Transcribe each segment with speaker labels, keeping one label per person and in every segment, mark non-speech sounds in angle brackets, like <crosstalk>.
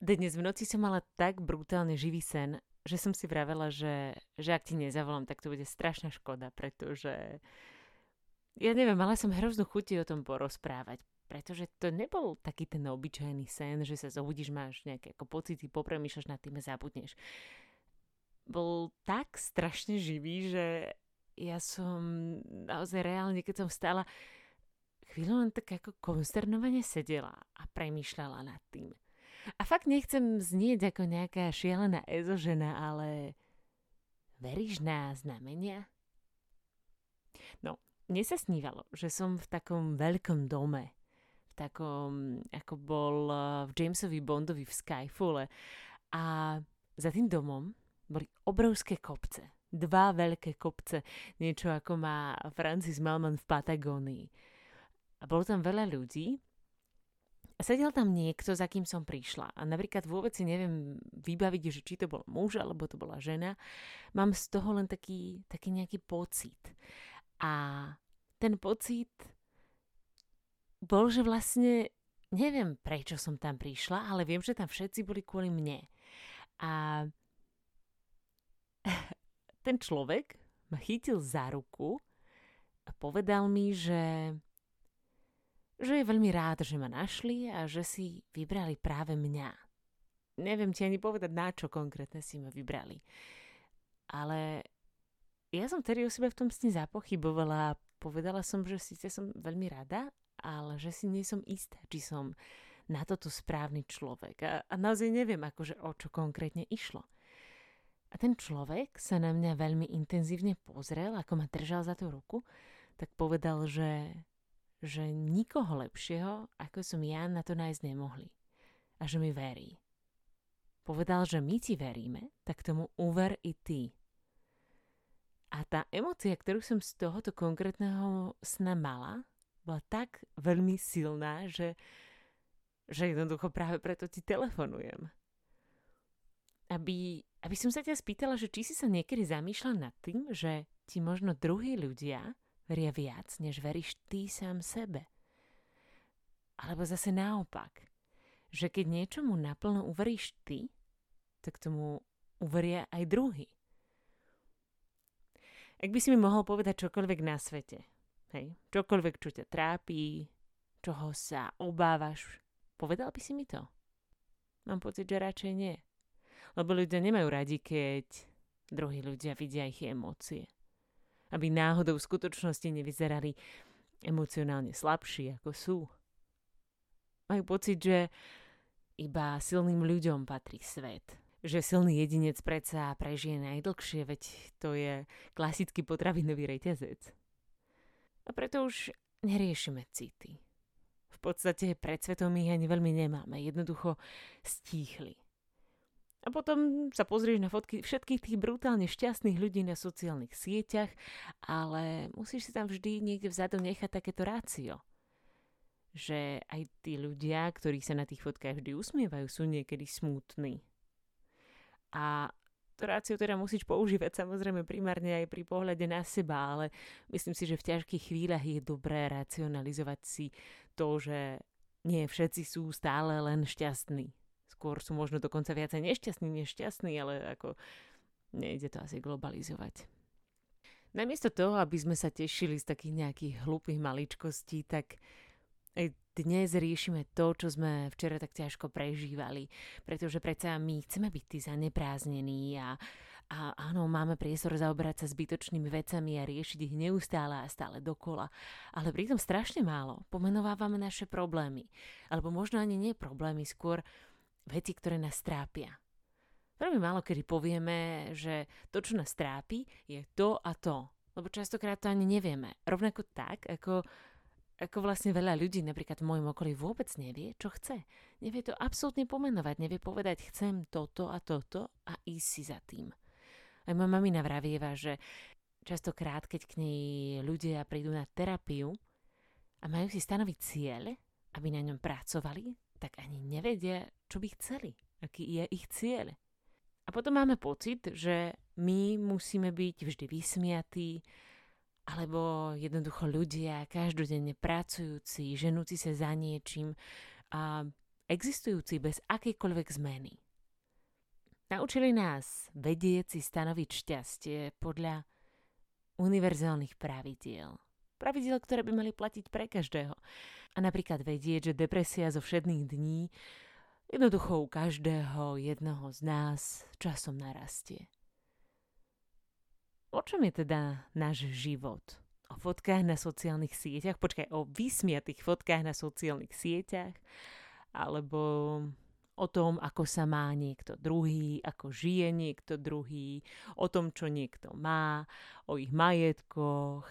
Speaker 1: dnes v noci som mala tak brutálne živý sen, že som si vravela, že, že ak ti nezavolám, tak to bude strašná škoda, pretože ja neviem, mala som hroznú chuti o tom porozprávať, pretože to nebol taký ten obyčajný sen, že sa zobudíš, máš nejaké ako pocity, popremýšľaš nad tým a zabudneš. Bol tak strašne živý, že ja som naozaj reálne, keď som vstala, chvíľu len tak ako konsternovane sedela a premýšľala nad tým. A fakt nechcem znieť ako nejaká šialená ezožena, ale veríš na znamenia? No, mne sa snívalo, že som v takom veľkom dome, v takom, ako bol eh, v Jamesovi Bondovi v Skyfall a za tým domom boli obrovské kopce. Dva veľké kopce, niečo ako má Francis Melman v Patagónii. A bolo tam veľa ľudí sedel tam niekto, za kým som prišla. A napríklad vôbec si neviem vybaviť, že či to bol muž, alebo to bola žena. Mám z toho len taký, taký nejaký pocit. A ten pocit bol, že vlastne neviem, prečo som tam prišla, ale viem, že tam všetci boli kvôli mne. A <laughs> ten človek ma chytil za ruku a povedal mi, že že je veľmi rád, že ma našli a že si vybrali práve mňa. Neviem ti ani povedať, na čo konkrétne si ma vybrali. Ale ja som tedy o sebe v tom sne zapochybovala a povedala som, že síce som veľmi rada, ale že si nie som istá, či som na toto správny človek. A, a naozaj neviem, akože o čo konkrétne išlo. A ten človek sa na mňa veľmi intenzívne pozrel, ako ma držal za tú ruku, tak povedal, že že nikoho lepšieho, ako som ja, na to nájsť nemohli. A že mi verí. Povedal, že my ti veríme, tak tomu uver i ty. A tá emocia, ktorú som z tohoto konkrétneho sna mala, bola tak veľmi silná, že, že jednoducho práve preto ti telefonujem. Aby, aby som sa ťa spýtala, že či si sa niekedy zamýšľala nad tým, že ti možno druhí ľudia veria viac, než veríš ty sám sebe. Alebo zase naopak, že keď niečomu naplno uveríš ty, tak tomu uveria aj druhý. Ak by si mi mohol povedať čokoľvek na svete, hej, čokoľvek, čo ťa trápí, čoho sa obávaš, povedal by si mi to? Mám pocit, že radšej nie. Lebo ľudia nemajú radi, keď druhí ľudia vidia ich emócie aby náhodou v skutočnosti nevyzerali emocionálne slabší, ako sú. Majú pocit, že iba silným ľuďom patrí svet. Že silný jedinec predsa prežije najdlhšie, veď to je klasický potravinový reťazec. A preto už neriešime city. V podstate pred svetom ich ani veľmi nemáme, jednoducho stíchli. A potom sa pozrieš na fotky všetkých tých brutálne šťastných ľudí na sociálnych sieťach, ale musíš si tam vždy niekde vzadu nechať takéto rácio. Že aj tí ľudia, ktorí sa na tých fotkách vždy usmievajú, sú niekedy smutní. A to rácio teda musíš používať samozrejme primárne aj pri pohľade na seba, ale myslím si, že v ťažkých chvíľach je dobré racionalizovať si to, že nie všetci sú stále len šťastní skôr sú možno dokonca viacej nešťastní než šťastní, ale ako nejde to asi globalizovať. Namiesto toho, aby sme sa tešili z takých nejakých hlúpych maličkostí, tak dnes riešime to, čo sme včera tak ťažko prežívali, pretože predsa my chceme byť tí zanepráznení a, a áno, máme priestor zaoberať sa zbytočnými vecami a riešiť ich neustále a stále dokola, ale pritom strašne málo pomenovávame naše problémy. Alebo možno ani nie problémy, skôr veci, ktoré nás trápia. Veľmi málo kedy povieme, že to, čo nás trápi, je to a to. Lebo častokrát to ani nevieme. Rovnako tak, ako, ako vlastne veľa ľudí napríklad v môjom okolí vôbec nevie, čo chce. Nevie to absolútne pomenovať. Nevie povedať, chcem toto a toto a ísť si za tým. Aj moja mamina vravieva, že častokrát, keď k nej ľudia prídu na terapiu a majú si stanoviť cieľ, aby na ňom pracovali, tak ani nevedia, čo by chceli, aký je ich cieľ. A potom máme pocit, že my musíme byť vždy vysmiatí, alebo jednoducho ľudia, každodenne pracujúci, ženúci sa za niečím a existujúci bez akejkoľvek zmeny. Naučili nás vedieť si stanoviť šťastie podľa univerzálnych pravidiel. Pravidiel, ktoré by mali platiť pre každého. A napríklad vedieť, že depresia zo všedných dní jednoducho u každého jednoho z nás časom narastie. O čom je teda náš život? O fotkách na sociálnych sieťach? Počkaj, o vysmiatých fotkách na sociálnych sieťach? Alebo o tom, ako sa má niekto druhý, ako žije niekto druhý, o tom, čo niekto má, o ich majetkoch,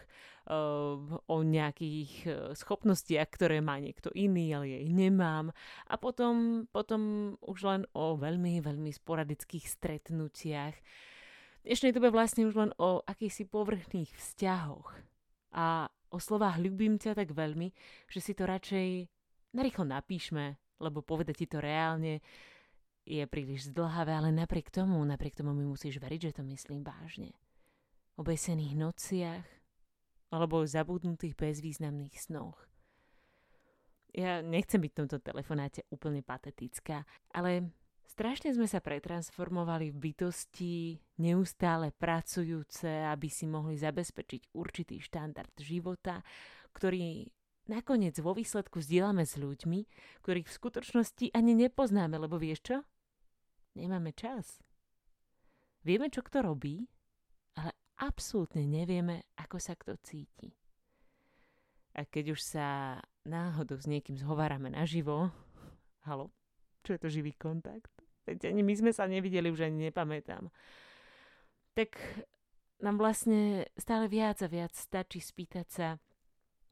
Speaker 1: o nejakých eh, schopnostiach, ktoré má niekto iný, ale ja ich nemám. A potom, potom už len o veľmi, veľmi sporadických stretnutiach. V dnešnej dobe vlastne už len o akýchsi povrchných vzťahoch. A o slovách ľubím ťa tak veľmi, že si to radšej narýchlo napíšme, lebo povedať ti to reálne je príliš zdlhavé, ale napriek tomu, napriek tomu mi musíš veriť, že to myslím vážne. O besených nociach alebo o zabudnutých bezvýznamných snoch. Ja nechcem byť v tomto telefonáte úplne patetická, ale strašne sme sa pretransformovali v bytosti neustále pracujúce, aby si mohli zabezpečiť určitý štandard života, ktorý nakoniec vo výsledku zdieľame s ľuďmi, ktorých v skutočnosti ani nepoznáme, lebo vieš čo? Nemáme čas. Vieme, čo kto robí, ale absolútne nevieme, ako sa kto cíti. A keď už sa náhodou s niekým zhovárame naživo, halo, čo je to živý kontakt? Veď ani my sme sa nevideli, už ani nepamätám. Tak nám vlastne stále viac a viac stačí spýtať sa,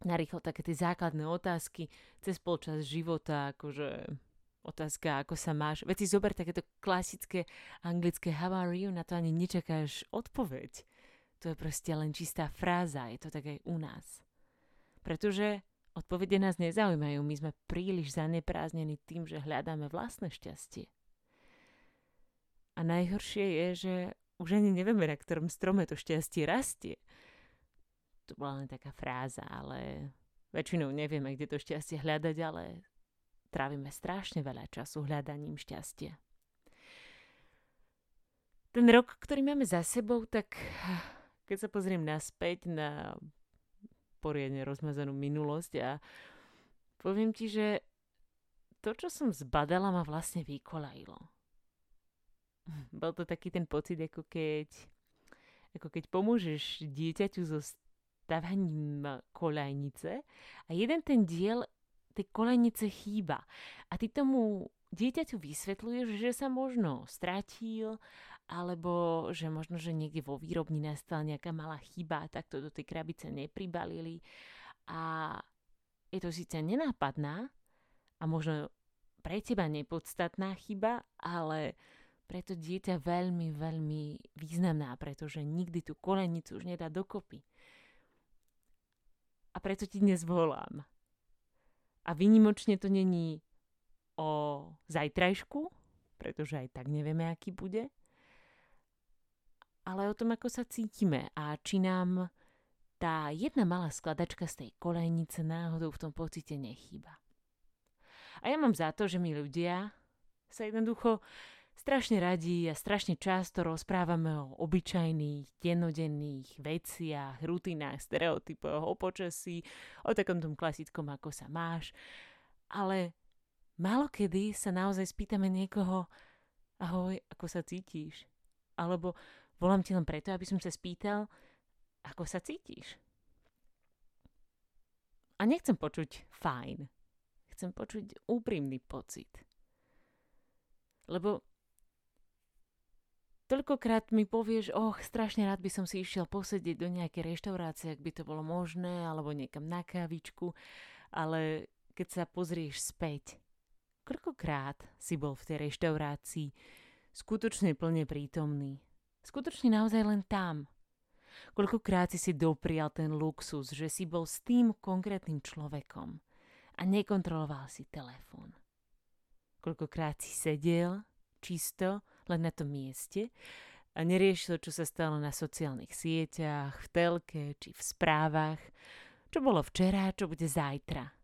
Speaker 1: narýchlo také tie základné otázky cez polčas života, akože otázka, ako sa máš. Veď si zober takéto klasické anglické how are you, na to ani nečakáš odpoveď. To je proste len čistá fráza, je to tak aj u nás. Pretože odpovede nás nezaujímajú, my sme príliš zanepráznení tým, že hľadáme vlastné šťastie. A najhoršie je, že už ani nevieme, na ktorom strome to šťastie rastie to bola len taká fráza, ale väčšinou nevieme, kde to šťastie hľadať, ale trávime strašne veľa času hľadaním šťastia. Ten rok, ktorý máme za sebou, tak keď sa pozriem naspäť na poriadne rozmazanú minulosť a poviem ti, že to, čo som zbadala, ma vlastne vykolajilo. <laughs> Bol to taký ten pocit, ako keď, ako keď pomôžeš dieťaťu zo stavaním kolejnice a jeden ten diel tej kolejnice chýba. A ty tomu dieťaťu vysvetľuješ, že sa možno stratil, alebo že možno, že niekde vo výrobni nastala nejaká malá chyba, tak to do tej krabice nepribalili. A je to síce nenápadná a možno pre teba nepodstatná chyba, ale pre to dieťa veľmi, veľmi významná, pretože nikdy tú kolenicu už nedá dokopy a preto ti dnes volám. A vynimočne to není o zajtrajšku, pretože aj tak nevieme, aký bude, ale o tom, ako sa cítime a či nám tá jedna malá skladačka z tej kolejnice náhodou v tom pocite nechýba. A ja mám za to, že my ľudia sa jednoducho strašne radi a strašne často rozprávame o obyčajných, dennodenných veciach, rutinách, stereotypoch, o počasí, o takom tom klasickom, ako sa máš. Ale málo kedy sa naozaj spýtame niekoho, ahoj, ako sa cítiš? Alebo volám ti len preto, aby som sa spýtal, ako sa cítiš? A nechcem počuť fajn. Chcem počuť úprimný pocit. Lebo Toľkokrát mi povieš, och, strašne rád by som si išiel posedieť do nejakej reštaurácie, ak by to bolo možné, alebo niekam na kávičku, ale keď sa pozrieš späť, koľkokrát si bol v tej reštaurácii skutočne plne prítomný, skutočne naozaj len tam. Koľkokrát si si doprial ten luxus, že si bol s tým konkrétnym človekom a nekontroloval si telefón. Koľkokrát si sedel čisto len na tom mieste a neriešil, čo sa stalo na sociálnych sieťach, v telke či v správach, čo bolo včera, čo bude zajtra.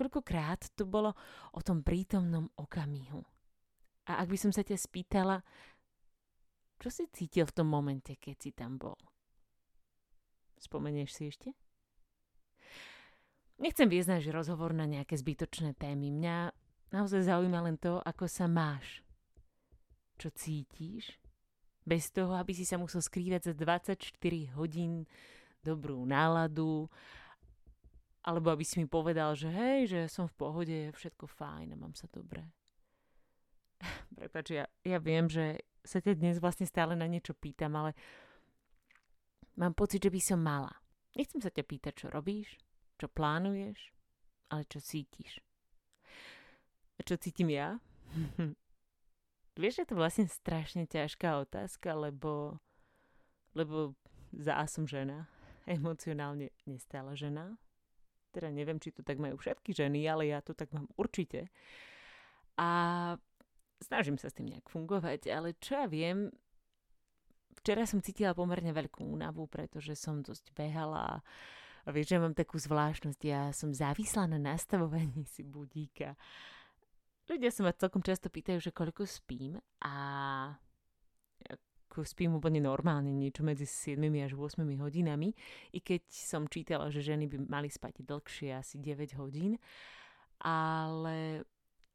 Speaker 1: Koľkokrát to bolo o tom prítomnom okamihu. A ak by som sa ťa spýtala, čo si cítil v tom momente, keď si tam bol? Spomenieš si ešte? Nechcem viesť náš rozhovor na nejaké zbytočné témy. Mňa naozaj zaujíma len to, ako sa máš. Čo cítiš? Bez toho, aby si sa musel skrývať za 24 hodín dobrú náladu, alebo aby si mi povedal, že hej, že som v pohode, je všetko fajn a mám sa dobre. <laughs> Prepač, ja, ja viem, že sa ťa dnes vlastne stále na niečo pýtam, ale mám pocit, že by som mala. Nechcem sa ťa pýtať, čo robíš, čo plánuješ, ale čo cítiš. A čo cítim ja? <laughs> Vieš, že to vlastne strašne ťažká otázka, lebo, lebo za som žena, emocionálne nestála žena. Teda neviem, či to tak majú všetky ženy, ale ja to tak mám určite. A snažím sa s tým nejak fungovať, ale čo ja viem, včera som cítila pomerne veľkú únavu, pretože som dosť behala a vieš, že mám takú zvláštnosť, ja som závislá na nastavovaní si budíka. Ľudia sa ma celkom často pýtajú, že koľko spím a ako spím úplne normálne, niečo medzi 7 až 8 hodinami, i keď som čítala, že ženy by mali spať dlhšie, asi 9 hodín, ale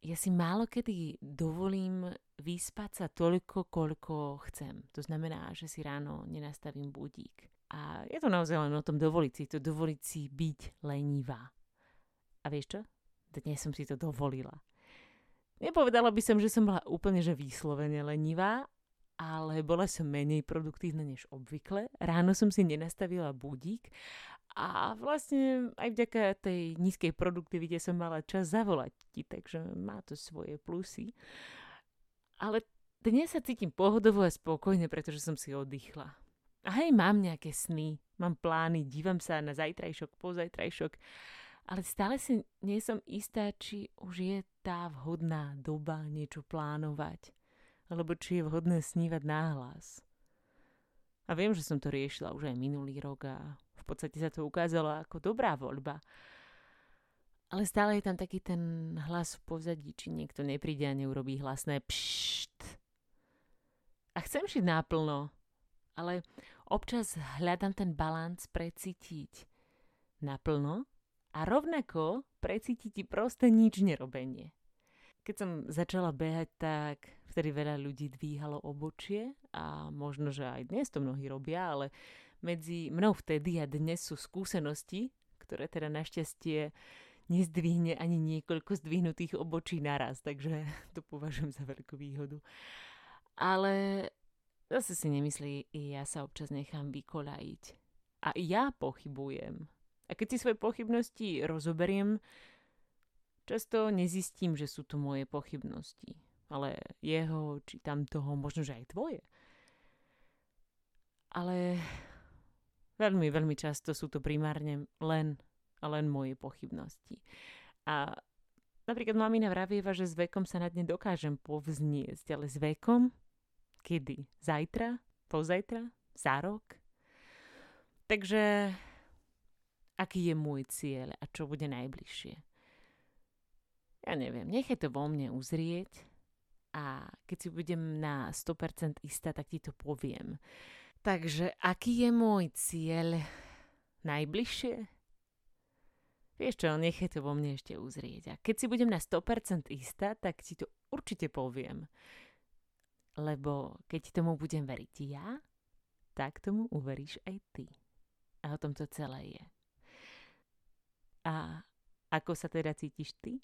Speaker 1: ja si málo kedy dovolím vyspať sa toľko, koľko chcem. To znamená, že si ráno nenastavím budík. A je to naozaj len o tom dovoliť si to, dovoliť si byť lenivá. A vieš čo? Dnes som si to dovolila. Nepovedala by som, že som bola úplne že výslovene lenivá, ale bola som menej produktívna než obvykle. Ráno som si nenastavila budík a vlastne aj vďaka tej nízkej produktivite som mala čas zavolať ti, takže má to svoje plusy. Ale dnes sa cítim pohodovo a spokojne, pretože som si oddychla. A hej, mám nejaké sny, mám plány, dívam sa na zajtrajšok, pozajtrajšok ale stále si nie som istá, či už je tá vhodná doba niečo plánovať, alebo či je vhodné snívať náhlas. A viem, že som to riešila už aj minulý rok a v podstate sa to ukázalo ako dobrá voľba. Ale stále je tam taký ten hlas v pozadí, či niekto nepríde a neurobí hlasné pšt. A chcem žiť náplno, ale občas hľadám ten balans precítiť naplno a rovnako precíti ti proste nič nerobenie. Keď som začala behať, tak vtedy veľa ľudí dvíhalo obočie a možno, že aj dnes to mnohí robia, ale medzi mnou vtedy a dnes sú skúsenosti, ktoré teda našťastie nezdvihne ani niekoľko zdvihnutých obočí naraz, takže <laughs> to považujem za veľkú výhodu. Ale zase si nemyslí, ja sa občas nechám vykoľajiť. A ja pochybujem. A keď si svoje pochybnosti rozoberiem, často nezistím, že sú to moje pochybnosti, ale jeho, či tam toho, možno, že aj tvoje. Ale veľmi, veľmi často sú to primárne len a len moje pochybnosti. A napríklad mamina vravieva, že s vekom sa nad ne dokážem povzniesť, ale s vekom? Kedy? Zajtra? Pozajtra? Za rok? Takže aký je môj cieľ a čo bude najbližšie. Ja neviem, nechaj to vo mne uzrieť a keď si budem na 100% istá, tak ti to poviem. Takže aký je môj cieľ najbližšie? Vieš čo, nechaj to vo mne ešte uzrieť. A keď si budem na 100% istá, tak ti to určite poviem. Lebo keď tomu budem veriť ja, tak tomu uveríš aj ty. A o tom to celé je. A ako sa teda cítiš ty?